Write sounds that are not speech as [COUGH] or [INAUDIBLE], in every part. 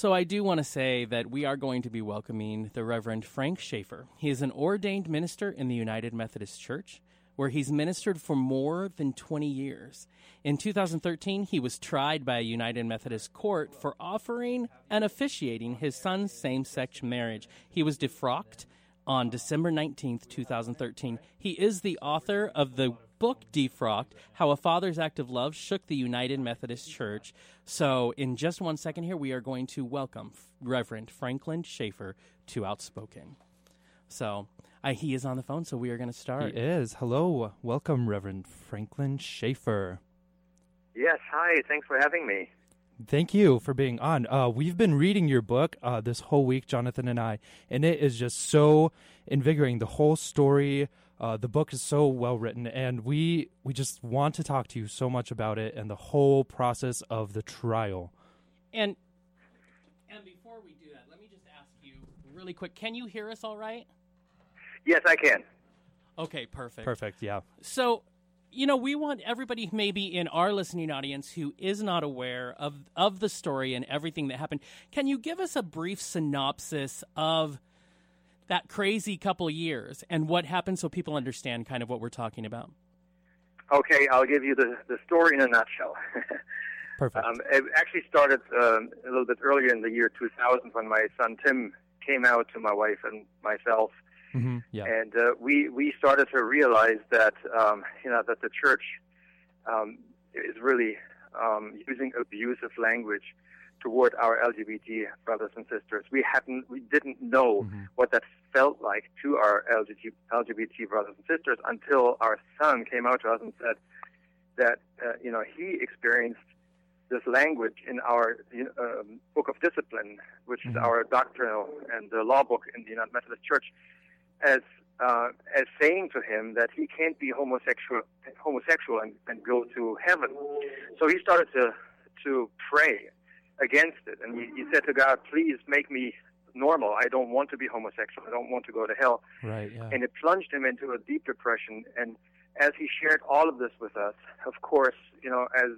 So I do want to say that we are going to be welcoming the Reverend Frank Schaefer. He is an ordained minister in the United Methodist Church, where he's ministered for more than 20 years. In 2013, he was tried by a United Methodist court for offering and officiating his son's same sex marriage. He was defrocked on December 19th, 2013. He is the author of the book Defrocked How a Father's Act of Love Shook the United Methodist Church. So, in just one second here, we are going to welcome Reverend Franklin Schaefer to Outspoken. So, I, he is on the phone, so we are going to start. He is. Hello. Welcome, Reverend Franklin Schaefer. Yes. Hi. Thanks for having me. Thank you for being on. Uh, we've been reading your book uh, this whole week, Jonathan and I, and it is just so invigorating. The whole story, uh, the book is so well written, and we we just want to talk to you so much about it and the whole process of the trial. And and before we do that, let me just ask you really quick: Can you hear us all right? Yes, I can. Okay, perfect. Perfect. Yeah. So, you know, we want everybody maybe in our listening audience who is not aware of of the story and everything that happened. Can you give us a brief synopsis of that crazy couple years and what happened so people understand kind of what we're talking about? Okay, I'll give you the, the story in a nutshell. [LAUGHS] Perfect. Um, it actually started um, a little bit earlier in the year 2000 when my son Tim came out to my wife and myself mm-hmm. Yeah. and uh, we we started to realize that um, you know that the church um, is really um, using abusive language toward our LGBT brothers and sisters. We hadn't we didn't know Mhm. what that felt like to our LGBT, LGBT brothers and sisters until our son came out to us and said that uh, you know he experienced this language in our um, book of discipline, which is Mhm. our doctrinal and the law book in the United Methodist Church, as uh, as saying to him that he can't be homosexual homosexual and, and go to heaven. So he started to to pray against it, and he, he said to God, "Please make me normal. I don't want to be homosexual. I don't want to go to hell." Right. Yeah. and it plunged him into a deep depression. And as he shared all of this with us, of course, you know, as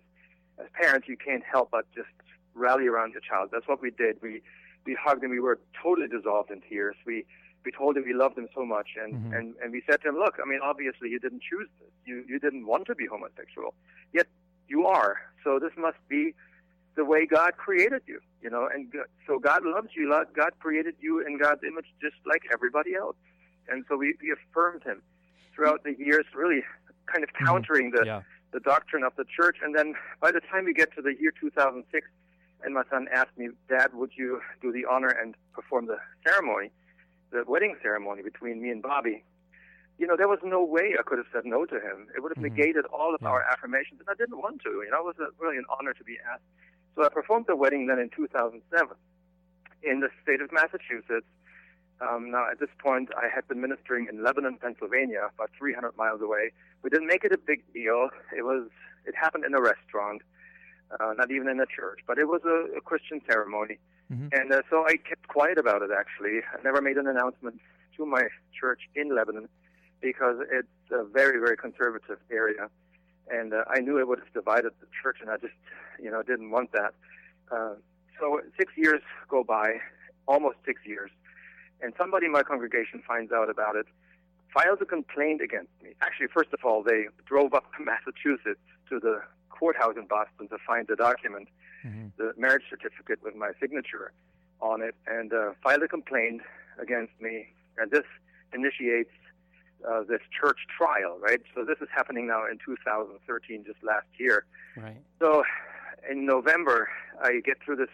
as parents, you can't help but just rally around your child. That's what we did. We we hugged him. We were totally dissolved in tears. We we told him we loved him so much, and Mhm. and and we said to him, look, I mean, obviously you didn't choose this. You you didn't want to be homosexual, yet you are. So this must be the way God created you, you know, and so God loves you. God created you in God's image just like everybody else. And so we, we affirmed him throughout the years, really kind of countering the, yeah. the doctrine of the church. And then by the time we get to the year 2006, and my son asked me, Dad, would you do the honor and perform the ceremony, the wedding ceremony between me and Bobby? You know, there was no way I could have said no to him. It would have Mhm. negated all of Yeah. our affirmations, and I didn't want to. You know, it was a, really an honor to be asked. So I performed the wedding then in 2007 in the state of Massachusetts. Um, now, at this point, I had been ministering in Lebanon, Pennsylvania, about 300 miles away. We didn't make it a big deal. It was it happened in a restaurant, uh, not even in a church, but it was a, a Christian ceremony. Mhm. And uh, so I kept quiet about it. Actually, I never made an announcement to my church in Lebanon because it's a very, very conservative area, and uh, I knew it would have divided the church, and I just, you know, didn't want that. Uh, so six years go by, almost six years, and somebody in my congregation finds out about it, files a complaint against me. Actually, first of all, they drove up to [LAUGHS] Massachusetts to the courthouse in Boston to find the document, Mhm. the marriage certificate with my signature on it, and uh, filed a complaint against me. And this initiates uh, this church trial, right? So this is happening now in 2013, just last year. Right. So in November, I get through this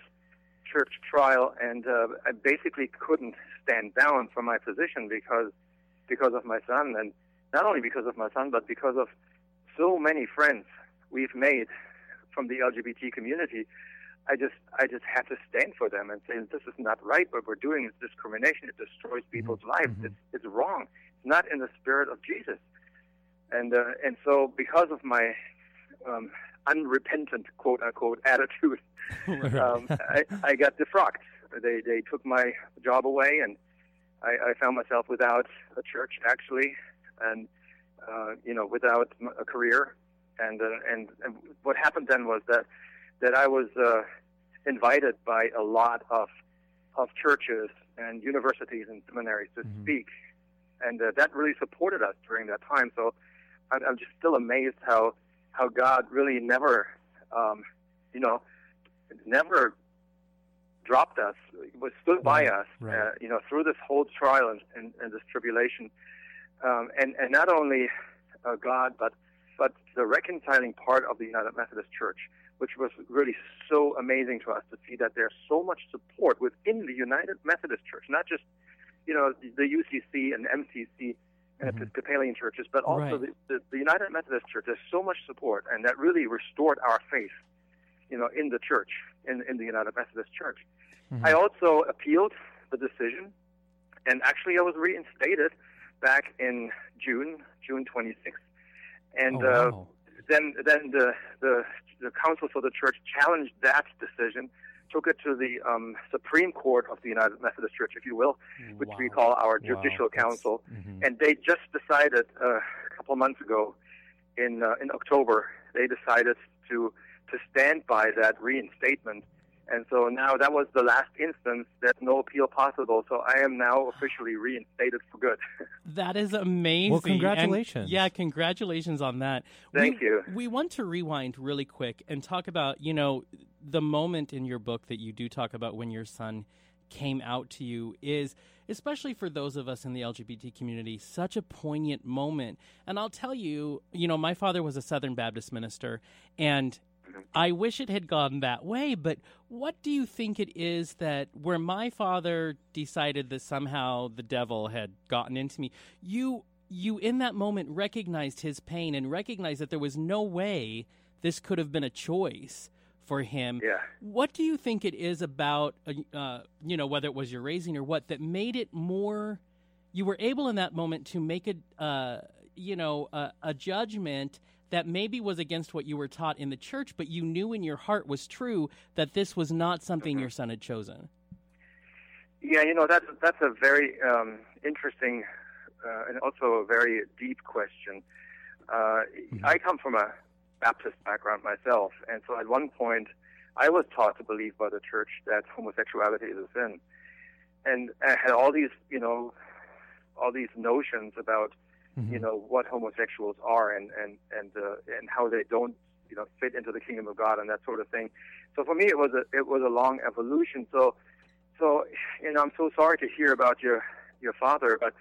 church trial, and uh, I basically couldn't stand down from my position because because of my son, and not only because of my son, but because of so many friends we've made from the LGBT community. I just I just had to stand for them and say this is not right. What we're doing is discrimination. It destroys people's lives. mhm. It's it's wrong. Not in the spirit of Jesus. And uh, and so because of my um, unrepentant quote unquote attitude, [LAUGHS] um, I, I got defrocked. They they took my job away, and I, I found myself without a church actually, and uh, you know without a career. And, uh, and and what happened then was that that I was uh, invited by a lot of of churches and universities and seminaries to Mhm. speak, and uh, that really supported us during that time. So I'm, I'm just still amazed how how God really never, um, you know, never dropped us, was stood by us, right. Uh, you know, through this whole trial and, and, and this tribulation, um, and and not only uh, God, but but the reconciling part of the United Methodist Church, which was really so amazing to us to see that there's so much support within the United Methodist Church, not just you know the UCC and MCC and Mhm. Episcopalian churches, but also Right. the, the, the United Methodist Church. There's so much support, and that really restored our faith, you know, in the church, in in the United Methodist Church. Mhm. I also appealed the decision, and actually I was reinstated back in June, June 26th. And oh, uh, then then the, the the council for the church challenged that decision, took it to the um, Supreme Court of the United Methodist Church, if you will, which we call our Judicial that's- Council, mhm. and they just decided uh, a couple months ago, in uh, in October, they decided to to stand by that reinstatement. And so now that was the last instance. There's no appeal possible. So I am now officially reinstated for good. [LAUGHS] That is amazing. Well, And- congratulations. yeah, congratulations on that. Thank we, you. We want to rewind really quick and talk about, you know, the moment in your book that you do talk about when your son came out to you is especially for those of us in the LGBT community such a poignant moment. And I'll tell you, you know, my father was a Southern Baptist minister and I wish it had gone that way, but what do you think it is that where my father decided that somehow the devil had gotten into me, you you in that moment recognized his pain and recognized that there was no way this could have been a choice for him. Yeah. What do you think it is about, uh, uh, you know, whether it was your raising or what, that made it more? You were able in that moment to make a, uh, you know, a, a judgment that maybe was against what you were taught in the church, but you knew in your heart was true that this was not something Mm-hmm. your son had chosen. Yeah, you know that's that's a very um, interesting uh, and also a very deep question. Uh, I come from a Baptist background myself, and so at one point I was taught to believe by the church that homosexuality is a sin, and I had all these, you know, all these notions about Mhm. you know what homosexuals are and and and uh, and how they don't you know fit into the kingdom of God and that sort of thing. So for me, it was a it was a long evolution. So so you know I'm so sorry to hear about your your father, but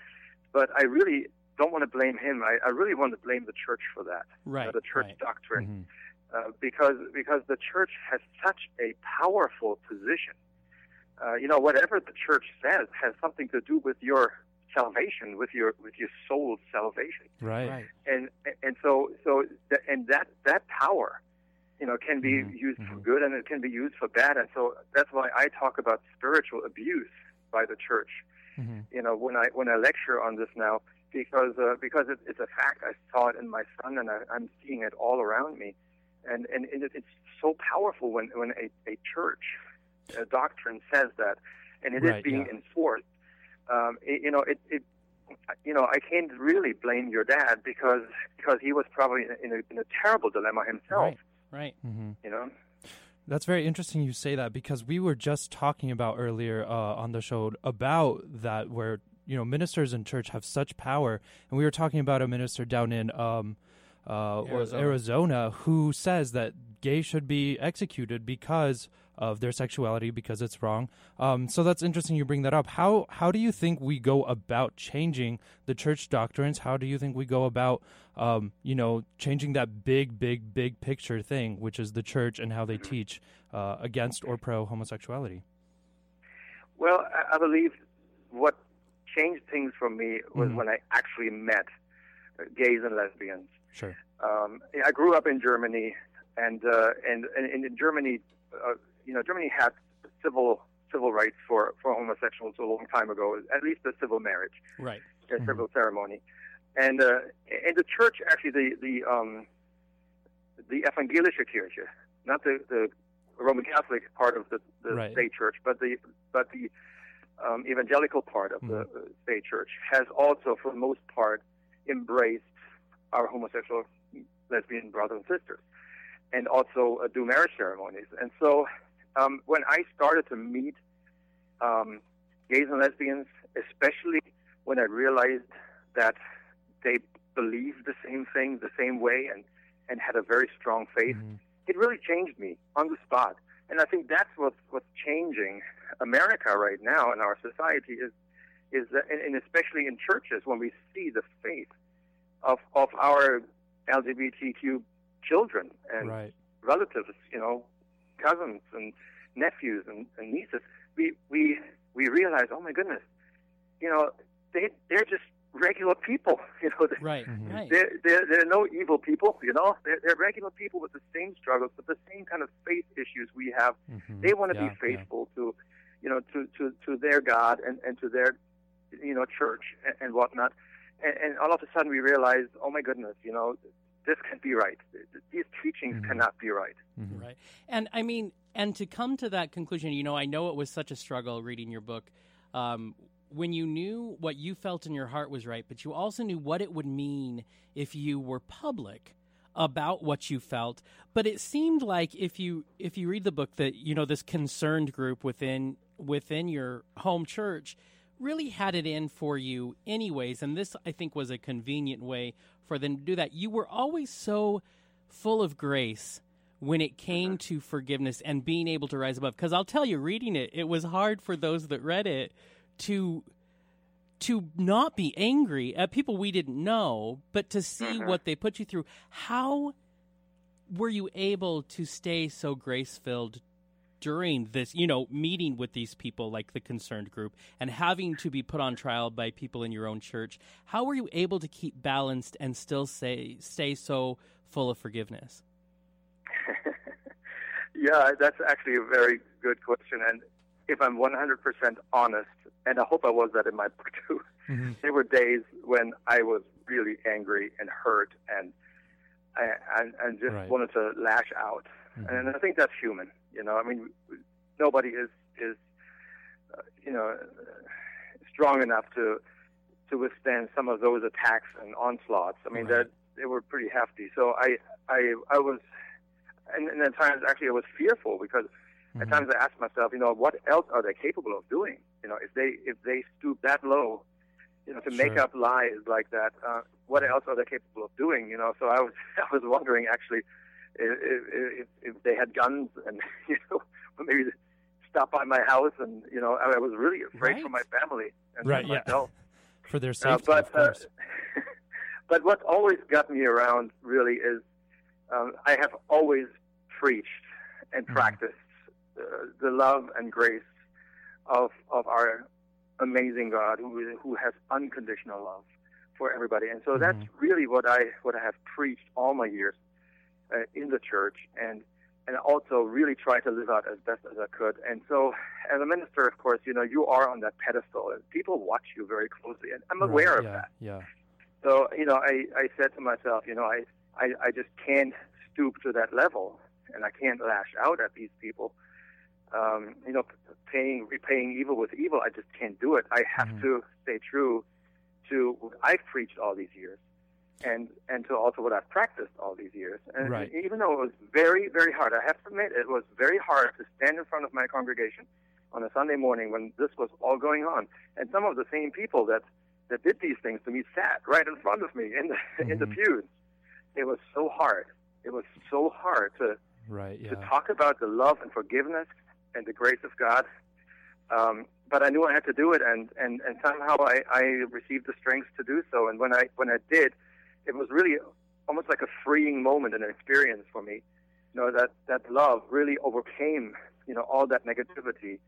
but I really don't want to blame him. I, I really want to blame the church for that, Right. uh, the church right. doctrine, Mhm. uh, because because the church has such a powerful position. Uh, you know, whatever the church says has something to do with your salvation, with your with your soul's salvation Right. Right. and and so so th- and that that power you know can be Mhm, used for mhm. good and it can be used for bad and so that's why I talk about spiritual abuse by the church Mhm. you know when I when I lecture on this now because uh, because it, it's a fact I saw it in my son and I, I'm seeing it all around me and and it, it's so powerful when when a, a church a doctrine says that and it is Right, being yeah. enforced um, it, you know it, it you know, I can't really blame your dad because because he was probably in a, in a terrible dilemma himself. Right. Right. Mhm. You know. That's very interesting you say that because we were just talking about earlier uh, on the show about that where you know ministers in church have such power, and we were talking about a minister down in um, uh, Arizona. Arizona who says that gays should be executed because of their sexuality because it's wrong. Um, so that's interesting you bring that up. How how do you think we go about changing the church doctrines? How do you think we go about um, you know changing that big big big picture thing, which is the church and how they teach uh, against or pro homosexuality? Well, I, believe what changed things for me was Mhm. when I actually met uh, gays and lesbians. Sure. Um, I grew up in Germany, and uh, and, and in Germany, uh, you know, Germany had civil civil rights for for homosexuals a long time ago, at least a civil marriage. Right. a Mhm. civil ceremony, and uh, and the church actually the the um, the evangelische Kirche, not the the Roman Catholic part of the, the Right. state church, but the but the um, evangelical part of the Mm-hmm. uh, state church has also, for the most part, embraced our homosexual lesbian brothers and sisters, and also uh, do marriage ceremonies. And so, Um, when I started to meet um, gays and lesbians, especially when I realized that they believed the same thing the same way and, and had a very strong faith, mm-hmm. it really changed me on the spot. And I think that's what's, what's changing America right now in our society is, is that, and especially in churches when we see the faith of, of our LGBTQ children and right. relatives, you know, cousins and nephews and, and nieces, we, we, we realize, oh my goodness, you know, they, they're just regular people, [LAUGHS] you know. Right, mm-hmm. They're, they're, they're no evil people, you know. They're, they're regular people with the same struggles, with the same kind of faith issues we have. Mm-hmm. They want to yeah, be faithful yeah. to, you know, to, to, to their God and, and to their, you know, church and, and whatnot. And, and all of a sudden we realize, oh my goodness, you know, this can't be right. These teachings mm-hmm. cannot be right. Mm-hmm. Right. And I mean, and to come to that conclusion, you know, I know it was such a struggle reading your book. Um, when you knew what you felt in your heart was right, but you also knew what it would mean if you were public about what you felt. But it seemed like if you if you read the book that you know this concerned group within within your home church really had it in for you anyways and this I think was a convenient way for them to do that. You were always so full of grace when it came uh-huh. to forgiveness and being able to rise above. Because I'll tell you, reading it, it was hard for those that read it to to not be angry at people we didn't know, but to see uh-huh. what they put you through. How were you able to stay so grace filled during this, you know, meeting with these people like the concerned group and having to be put on trial by people in your own church, how were you able to keep balanced and still say stay so full of forgiveness? [LAUGHS] yeah, that's actually a very good question and if I'm 100% honest, and I hope I was that in my book too, mm-hmm. [LAUGHS] there were days when I was really angry and hurt and and, and just right. wanted to lash out. Mm-hmm. And I think that's human. You know, I mean, nobody is is uh, you know strong enough to to withstand some of those attacks and onslaughts. I mean, right. that they were pretty hefty. So I I I was, and, and at times actually I was fearful because mm-hmm. at times I asked myself, you know, what else are they capable of doing? You know, if they if they stoop that low, you know, to sure. make up lies like that, uh, what else are they capable of doing? You know, so I was [LAUGHS] I was wondering actually if, if, they had guns and [LAUGHS] you know maybe stop by my house and you know I was really afraid right. for my family and right, yeah. myself. [LAUGHS] for their uh, safety, uh, but, of course. Uh, [LAUGHS] but what always got me around really is um, I have always preached and mm-hmm. practiced uh, the love and grace of of our amazing God who who has unconditional love for everybody, and so mm-hmm. that's really what I what I have preached all my years uh, in the church and and also really try to live out as best as I could. And so, as a minister, of course, you know, you are on that pedestal, and people watch you very closely, and I'm aware right, of yeah, that. Yeah. So, you know, I, I said to myself, you know, I, I, I just can't stoop to that level, and I can't lash out at these people. Um, you know, paying repaying evil with evil, I just can't do it. I have mm-hmm. to stay true to what I've preached all these years and and to also what I've practiced all these years. And right. even though it was very very hard, I have to admit it was very hard to stand in front of my congregation on a Sunday morning when this was all going on, and some of the same people that that did these things to me sat right in front of me in the mm-hmm. [LAUGHS] in the pews. It was so hard. It was so hard to right, yeah. to talk about the love and forgiveness and the grace of God. Um, but I knew I had to do it, and, and, and somehow I, I received the strength to do so. And when I when I did, it was really almost like a freeing moment and an experience for me. You know that that love really overcame you know all that negativity,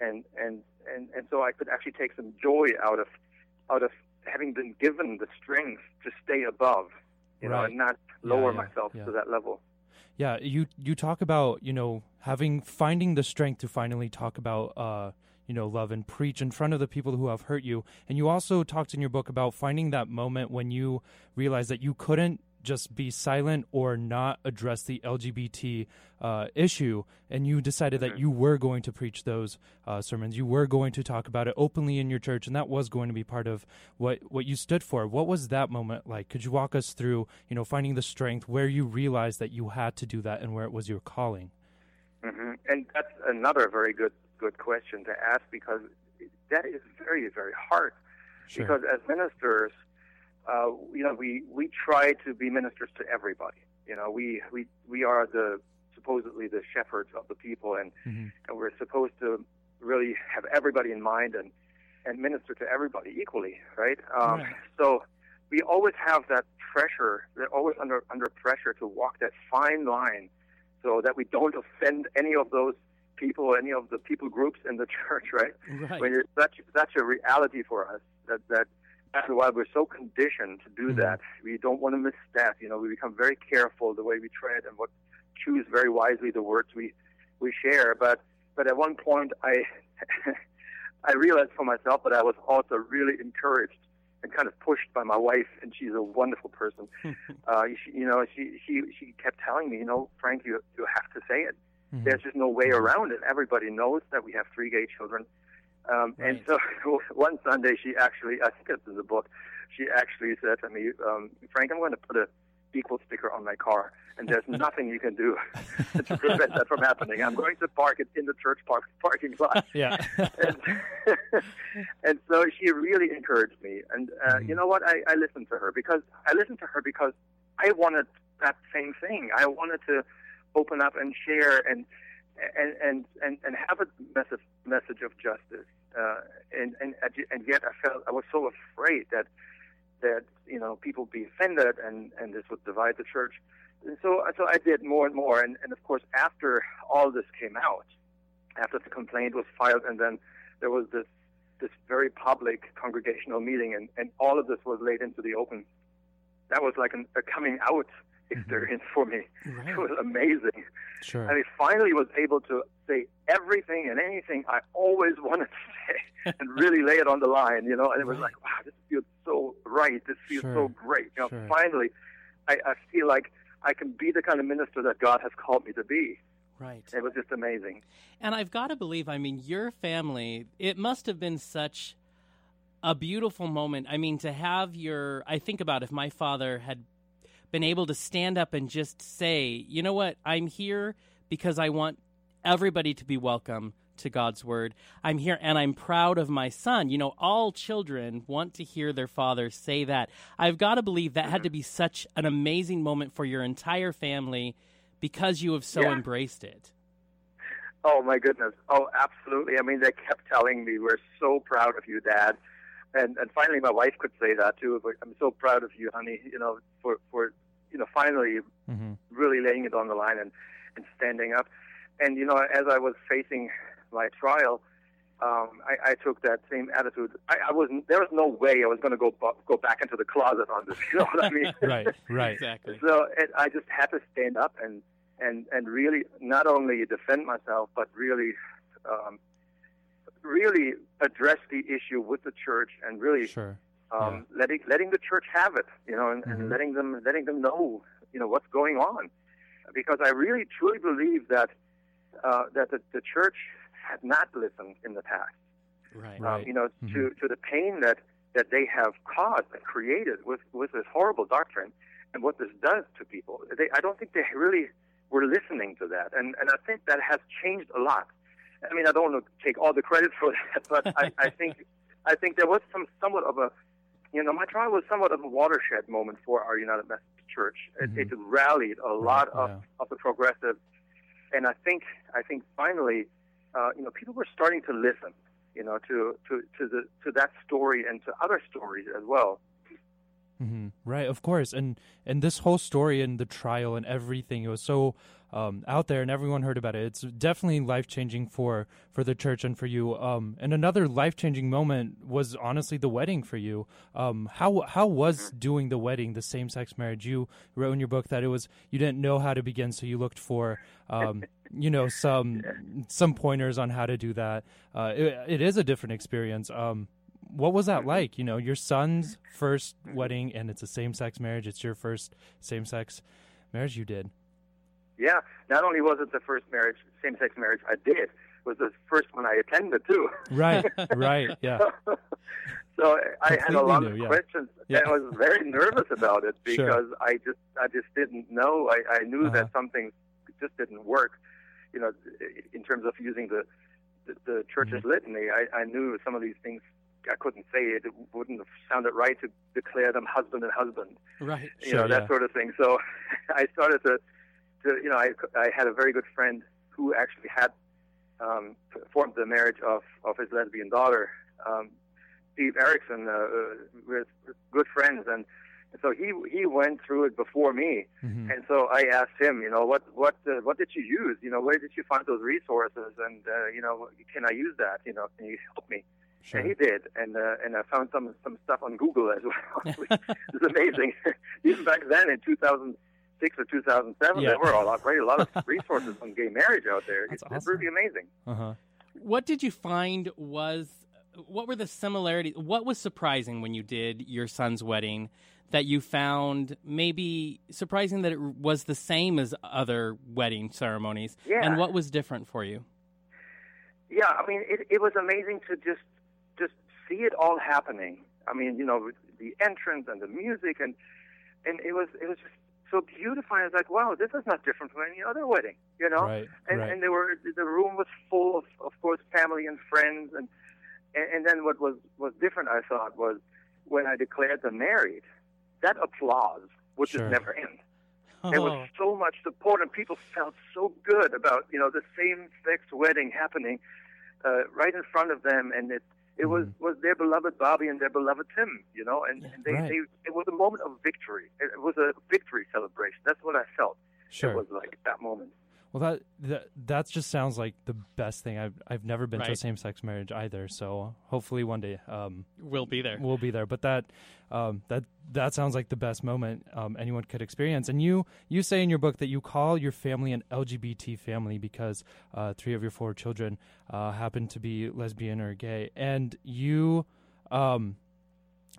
and and and and so I could actually take some joy out of out of having been given the strength to stay above, you right. know, and not lower yeah, yeah, myself yeah. to that level. Yeah, you you talk about you know having finding the strength to finally talk about uh, you know, love and preach in front of the people who have hurt you. And you also talked in your book about finding that moment when you realized that you couldn't just be silent or not address the LGBT uh, issue, and you decided that you were going to preach those uh, sermons. You were going to talk about it openly in your church, and that was going to be part of what what you stood for. What was that moment like? Could you walk us through, you know, finding the strength where you realized that you had to do that and where it was your calling? Mm-hmm. And that's another very good good question to ask because that is very very hard. Sure. Because as ministers, uh, you know, we we try to be ministers to everybody. You know, we we we are the supposedly the shepherds of the people, and mm-hmm. and we're supposed to really have everybody in mind and and minister to everybody equally, right? Um, right. So we always have that pressure. They're always under under pressure to walk that fine line, so that we don't offend any of those people, any of the people groups in the [LAUGHS] church, right? Right. When it's such such a reality for us that that after a while we're so conditioned to do mm-hmm. that, we don't want to misstep. You know, we become very careful the way we tread and what choose very wisely the words we we share. But but at one point I [LAUGHS] I realized for myself that I was also really encouraged and kind of pushed by my wife, and she's a wonderful person. [LAUGHS] uh, she, you know, she she she kept telling me, you know, Frank, you you have to say it. Mm-hmm. There's just no way around it. Everybody knows that we have three gay children. Um, right. And so [LAUGHS] one Sunday, she actually, I think it's in the book, she actually said to me, um, Frank, I'm going to put a equal sticker on my car, and there's [LAUGHS] nothing you can do [LAUGHS] to prevent that from happening. I'm going to park it in the church park, parking lot. Yeah. and, and so she really encouraged me. And uh, mm-hmm. you know what? I, I listened to her because I listened to her because I wanted that same thing. I wanted to open up and share and and and and, and have a message message of justice. Uh, and and and yet I felt I was so afraid that that you know people be offended and and this would divide the church. And so so I did more and more. And and of course after all this came out, after the complaint was filed, and then there was this this very public congregational meeting, and and all of this was laid into the open. That was like an, a coming out. Experience mm-hmm. for me. [LAUGHS] Right. It was amazing. Sure. And I finally was able to say everything and anything I always [LAUGHS] wanted to say and really lay it on the line, you know. And it was right. like, wow, this feels so right. This feels sure. so great. You know, sure. finally, I, I feel like I can be the kind of minister that God has called me to be. Right. It was just amazing. And I've got to believe, I mean, your family, it must have been such a beautiful moment. I mean, to have your, I think about if my father had been able to stand up and just say, you know what, I'm here because I want everybody to be welcome to God's word. I'm here and I'm proud of my son. You know, all children want to hear their father say that. I've got to believe that had to be such an amazing moment for your entire family because you have so yeah. embraced it. Oh my goodness. Oh, absolutely. I mean, they kept telling me, "We're so proud of you, Dad." And and finally, my wife could say that too. I'm so proud of you, honey. You know, for for you know, finally mm-hmm. really laying it on the line and, and standing up. And, you know, as I was facing my trial, um, I, I took that same attitude. I, I wasn't. There was no way I was going to go go back into the closet on this. [LAUGHS] You know what I mean? [LAUGHS] right. Right. Exactly. So it, I just had to stand up and and and really not only defend myself, but really, um, really address the issue with the church and really sure um, yeah. letting letting the church have it, you know, and, mm-hmm. and letting them letting them know, you know, what's going on, because I really truly believe that uh, that the, the church had not listened in the past. Right. Um, right. You know, mm-hmm. to to the pain that that they have caused and created with with this horrible doctrine, and what this does to people. They, I don't think they really were listening to that, and and I think that has changed a lot. I mean, I don't want to take all the credit for that, but I, I [LAUGHS] think I think there was some somewhat of a you know, my trial was somewhat of a watershed moment for our United Methodist Church. Mm-hmm. It, it, rallied a lot of, yeah. of the progressives, and I think I think finally, uh, you know, people were starting to listen, you know, to to to the to that story and to other stories as well. Mm-hmm. Right, of course, and and this whole story and the trial and everything it was so um, out there, and everyone heard about it. It's definitely life changing for for the church and for you. Um, and another life changing moment was honestly the wedding for you. Um, how how was doing the wedding, the same sex marriage? You wrote in your book that it was you didn't know how to begin, so you looked for um, [LAUGHS] you know some some pointers on how to do that. Uh, it, it is a different experience. Um, what was that like? You know, your son's first wedding, and it's a same sex marriage. It's your first same sex marriage you did. Yeah, not only was it the first marriage, same-sex marriage I did, it was the first one I attended too. Right, [LAUGHS] right, yeah. [LAUGHS] so I had a lot new, of yeah. questions, yeah. and I was very [LAUGHS] nervous about it because sure. I just, I just didn't know. I, I knew uh-huh. that something just didn't work, you know, in terms of using the the, the church's mm-hmm. litany, I, I knew some of these things I couldn't say it. It wouldn't have sounded right to declare them husband and husband. Right. You sure, know, that sort of thing. So [LAUGHS] I started to, to, you know, I, I had a very good friend who actually had um, formed the marriage of, of his lesbian daughter, um, Steve Erickson. Uh, uh, we're good friends. And so he he went through it before me, mm-hmm. and so I asked him, you know, what what uh, what did you use? You know, where did you find those resources? And uh, you know, can I use that? You know, can you help me? Sure. And he did, and uh, and I found some some stuff on Google as well. [LAUGHS] it's amazing. [LAUGHS] Even back then, in 2006 or 2007, yeah. there were a lot, right, a lot of [LAUGHS] resources on gay marriage out there. That's it's, awesome. it's really amazing. Uh-huh. What did you find was what were the similarities? What was surprising when you did your son's wedding that you found maybe surprising that it was the same as other wedding ceremonies? Yeah. And what was different for you? Yeah, I mean, it, it was amazing to just just see it all happening. I mean, you know, the entrance and the music, and and it was it was just so beautiful. I was like, wow, this is not different from any other wedding, you know. Right, and right. and there were the room was full of, of course, family and friends, and, and then what was was different, I thought, was when I declared them married, that applause would sure. just never end. Oh. There was so much support, and people felt so good about you know the same-sex wedding happening uh, right in front of them, and it it was mm-hmm. was their beloved Bobby and their beloved Tim, you know, and, and they, right. they it was a moment of victory. It was a victory celebration. That's what I felt. Sure. It was like that moment. Well, that that that just sounds like the best thing. I've I've never been right. to a same sex marriage either, so hopefully one day um, we'll be there. We'll be there. But that um, that that sounds like the best moment um, anyone could experience. And you you say in your book that you call your family an LGBT family because uh, three of your four children uh, happen to be lesbian or gay, and you um,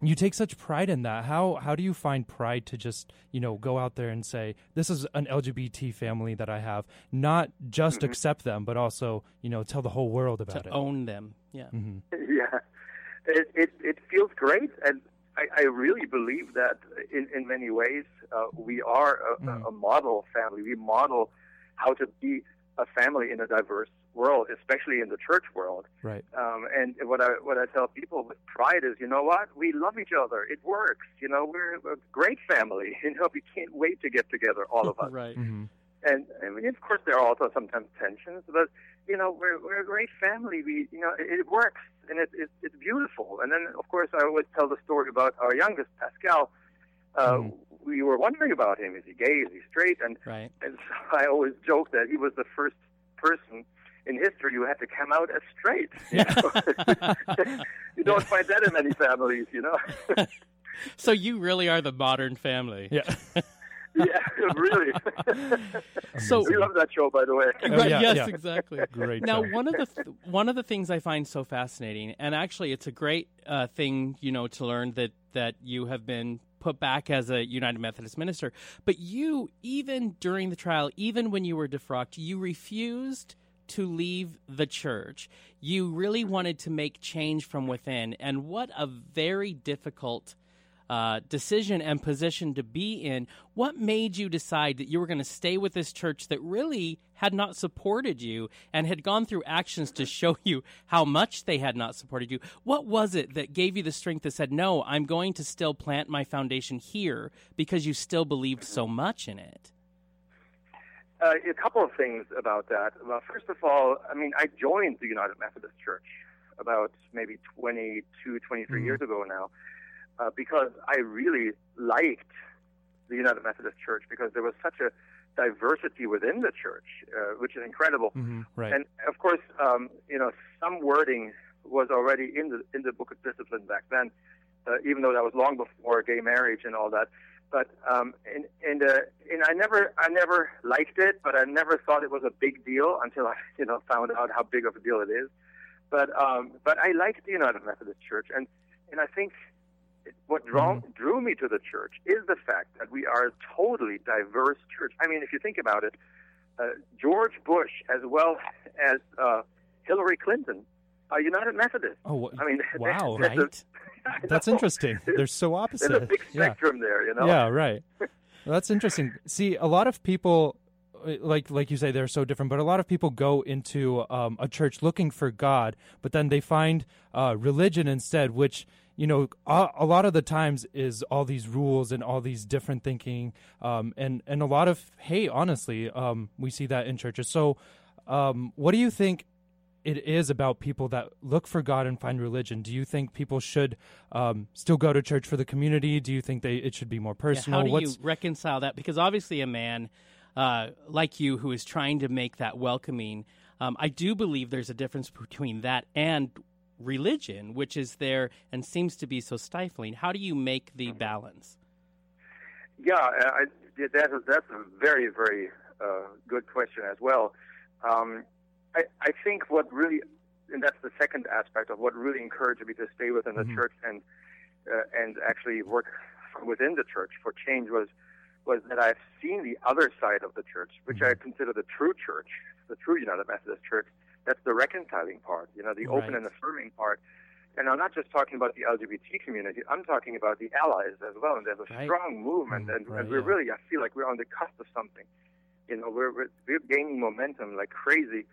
you take such pride in that. How how do you find pride to just you know go out there and say this is an LGBT family that I have, not just mm-hmm. accept them, but also you know tell the whole world about to it, own them. Yeah, mm-hmm. [LAUGHS] yeah. It, it it feels great, and I, I really believe that in in many ways uh, we are a, mm. a model family. We model how to be a family in a diverse world, especially in the church world. Right. Um, and what I what I tell people with pride is, you know what? We love each other. It works. You know, we're a great family. [LAUGHS] You know, we can't wait to get together, all of [LAUGHS] us. right. Mm-hmm. And I mean, of course, there are also sometimes tensions, but you know, we're we're a great family. We, you know, it, it works and it, it, it's beautiful. And then, of course, I always tell the story about our youngest, Pascal. Uh, mm. We were wondering about him: is he gay? Is he straight? And right. and so I always joke that he was the first person in history you had to come out as straight. [LAUGHS] You, [LAUGHS] know? you don't find that in many families, you know. [LAUGHS] so you really are the modern family. Yeah. yeah, really. so we love that show, by the way. Oh, yeah, yes, yeah. exactly. Great. Now, one of the th- one of the things I find so fascinating, and actually, it's a great uh, thing, you know, to learn that that you have been put back as a United Methodist minister. But you, even during the trial, even when you were defrocked, you refused to leave the church. You really wanted to make change from within. And what a very difficult uh, decision and position to be in. What made you decide that you were going to stay with this church that really had not supported you and had gone through actions to show [LAUGHS] you how much they had not supported you? What was it that gave you the strength that said, no, I'm going to still plant my foundation here because you still believed so much in it? Uh, a couple of things about that. Well, first of all, I mean, I joined the United Methodist Church about maybe 22, 23 mm-hmm. years ago now, uh, because I really liked the United Methodist Church because there was such a diversity within the church, uh, which is incredible. Mm-hmm. Right. And of course, um, you know, some wording was already in the in the Book of Discipline back then, uh, even though that was long before gay marriage and all that. But um, and and uh, and I never I never liked it, but I never thought it was a big deal until I [LAUGHS] you know found out how big of a deal it is. But um, but I liked the United Methodist Church, and and I think what drew, mm-hmm. drew me to the church is the fact that we are a totally diverse church. I mean, if you think about it, uh, George Bush as well as uh, Hillary Clinton are United Methodist. Oh, I mean, [LAUGHS] wow, right? [LAUGHS] That's interesting. They're so opposite. There's a big spectrum yeah. there, you know. Yeah, right. That's interesting. See, a lot of people like like you say they're so different but a lot of people go into um, a church looking for god but then they find uh, religion instead which you know a, a, lot of the times is all these rules and all these different thinking um, and and a lot of hate honestly um, we see that in churches so um, what do you think it is about people that look for God and find religion. Do you think people should um, still go to church for the community? Do you think they it should be more personal? Yeah, how do What's... you reconcile that? Because obviously, a man uh, like you who is trying to make that welcoming, um, I do believe there's a difference between that and religion, which is there and seems to be so stifling. How do you make the balance? Yeah, I, that, that's a very, very uh, good question as well. Um, I, I think what really, and that's the second aspect of what really encouraged me to stay within the mm-hmm. church and uh, and actually work within the church for change was was that I've seen the other side of the church, which mm-hmm. I consider the true church, the true United Methodist Church. That's the reconciling part, you know, the right. open and affirming part. And I'm not just talking about the LGBT community. I'm talking about the allies as well. And there's a right. strong movement, mm, and, right, and, we're yeah. really, I feel like we're on the cusp of something. You know, we're we're, we're gaining momentum like crazy.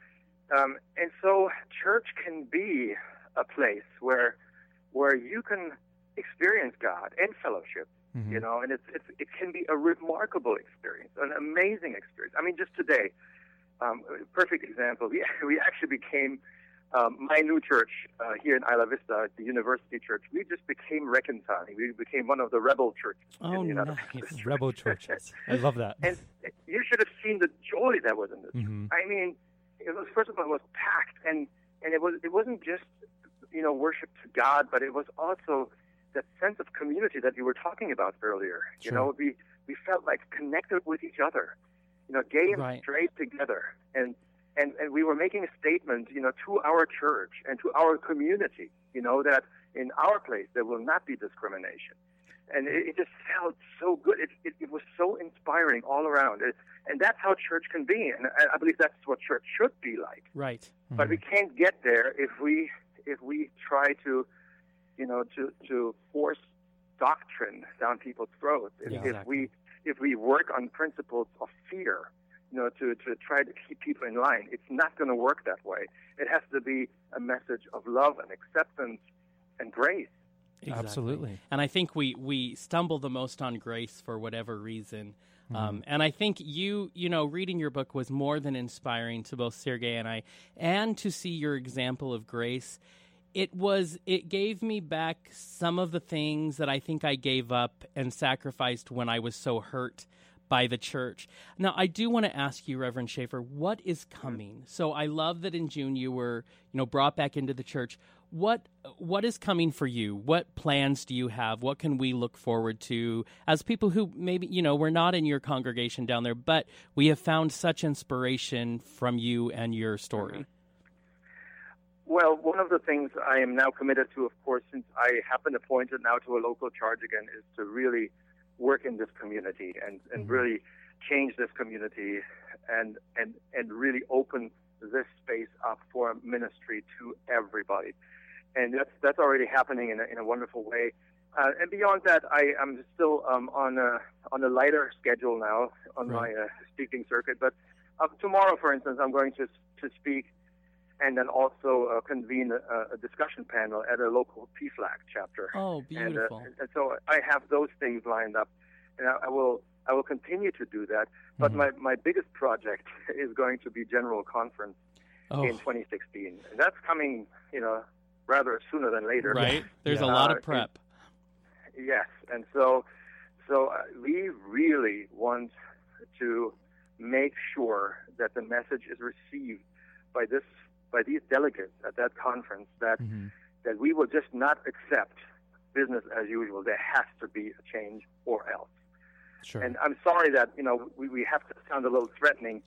Um, and so church can be a place where where you can experience God and fellowship. Mm-hmm. You know, and it's, it's it can be a remarkable experience, an amazing experience. I mean, just today, um, perfect example. We [LAUGHS] we actually became um, my new church uh, here in Isla Vista, the University Church. We just became reconciling. We became one of the rebel churches. Oh, nice. rebel churches. I love that. [LAUGHS] And you should have seen the joy that was in this. Mm-hmm. I mean, it was first of all it was packed, and and it was it wasn't just you know worship to God, but it was also that sense of community that you were talking about earlier. Sure. You know, we we felt like connected with each other, you know, gay and right. straight together, and and and we were making a statement, you know, to our church and to our community, you know, that in our place there will not be discrimination, and it, it just felt so good. It, it it was so inspiring all around. It, and that's how church can be, and I believe that's what church should be like. Right. Mm-hmm. But we can't get there if we if we try to, you know, to to force doctrine down people's throats. If, yeah, exactly. if we if we work on principles of fear, you know, to, to try to keep people in line, it's not going to work that way. It has to be a message of love and acceptance and grace. Exactly. Absolutely. And I think we, we stumble the most on grace for whatever reason. Mm-hmm. Um, and I think you, you know, reading your book was more than inspiring to both Sergey and I, and to see your example of grace. It was, it gave me back some of the things that I think I gave up and sacrificed when I was so hurt by the church. Now, I do want to ask you, Reverend Schaefer, what is coming? So I love that in June you were, you know, brought back into the church what what is coming for you? What plans do you have? What can we look forward to as people who maybe you know we're not in your congregation down there, but we have found such inspiration from you and your story. Well, one of the things I am now committed to, of course, since I have been appointed now to a local charge again, is to really work in this community and, and mm-hmm. really change this community and, and, and really open this space up for ministry to everybody and that's that's already happening in a, in a wonderful way. Uh, and beyond that, I am still um, on a on a lighter schedule now on right. my uh, speaking circuit. But uh, tomorrow, for instance, I'm going to to speak and then also uh, convene a, a, discussion panel at a local PFLAG chapter. Oh, uh, beautiful! And, and, so I have those things lined up, and I, I will I will continue to do that. But mm-hmm. my, my biggest project [LAUGHS] is going to be General Conference oh. in 2016, and that's coming, you know, rather sooner than later. Right. [LAUGHS] There's yeah. a lot of uh, prep. And, yes, and so so uh, we really want to make sure that the message is received by this by these delegates at that conference that mm-hmm. that we will just not accept business as usual. There has to be a change or else. Sure. And I'm sorry that you know we, we have to sound a little threatening,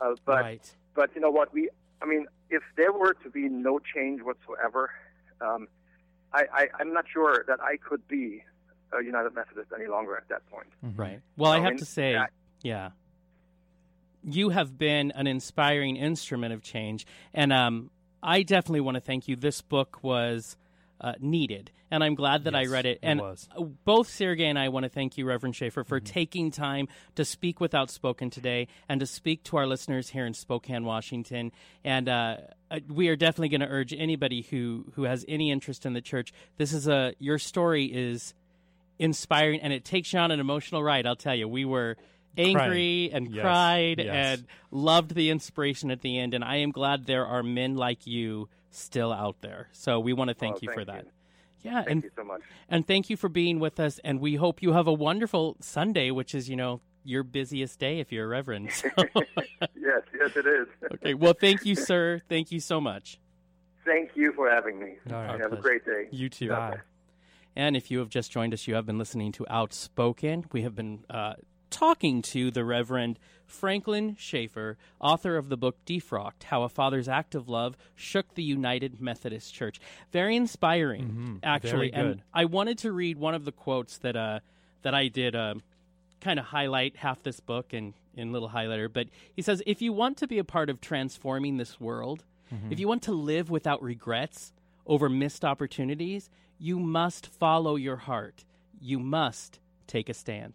uh, but right. but you know what we I mean, if there were to be no change whatsoever, um, I, I, I'm not sure that I could be a United Methodist any longer at that point. Mm-hmm. Right. Well, I, I have mean, to say, that, yeah, you have been an inspiring instrument of change, and um, I definitely want to thank you. This book was uh, needed. And I'm glad that I read it. it And was. uh, both Sergey and I want to thank you, Reverend Schaefer, Mm-hmm. for taking time to speak with Outspoken today and to speak to our listeners here in Spokane, Washington. And uh, uh, we are definitely going to urge anybody who who has any interest in the church. This is a your story is inspiring, and it takes you on an emotional ride. I'll tell you, we were angry and Yes, cried yes. and loved the inspiration at the end. And I am glad there are men like you still out there. So we want to thank Oh, you thank for that. you. Yeah, Thank and you so much. and thank you for being with us. And we hope you have a wonderful Sunday, which is you know your busiest day if you're a reverend. So, [LAUGHS] yes, yes, it is. okay, well, thank you, sir. Thank you so much. Thank you for having me. All right. Have pleasure. a great day. You too. Bye. And if you have just joined us, you have been listening to Outspoken. We have been uh, talking to the Reverend Franklin Schaefer, author of the book Defrocked How a Father's Act of Love Shook the United Methodist Church. Very inspiring, actually. Mm-hmm. Very And. I wanted to read one of the quotes that, uh, that I did. Uh, kind of highlight half this book in, in little highlighter, but he says if you want to be a part of transforming this world, if you want to live without regrets over missed opportunities, you must follow your heart. You must take a stand.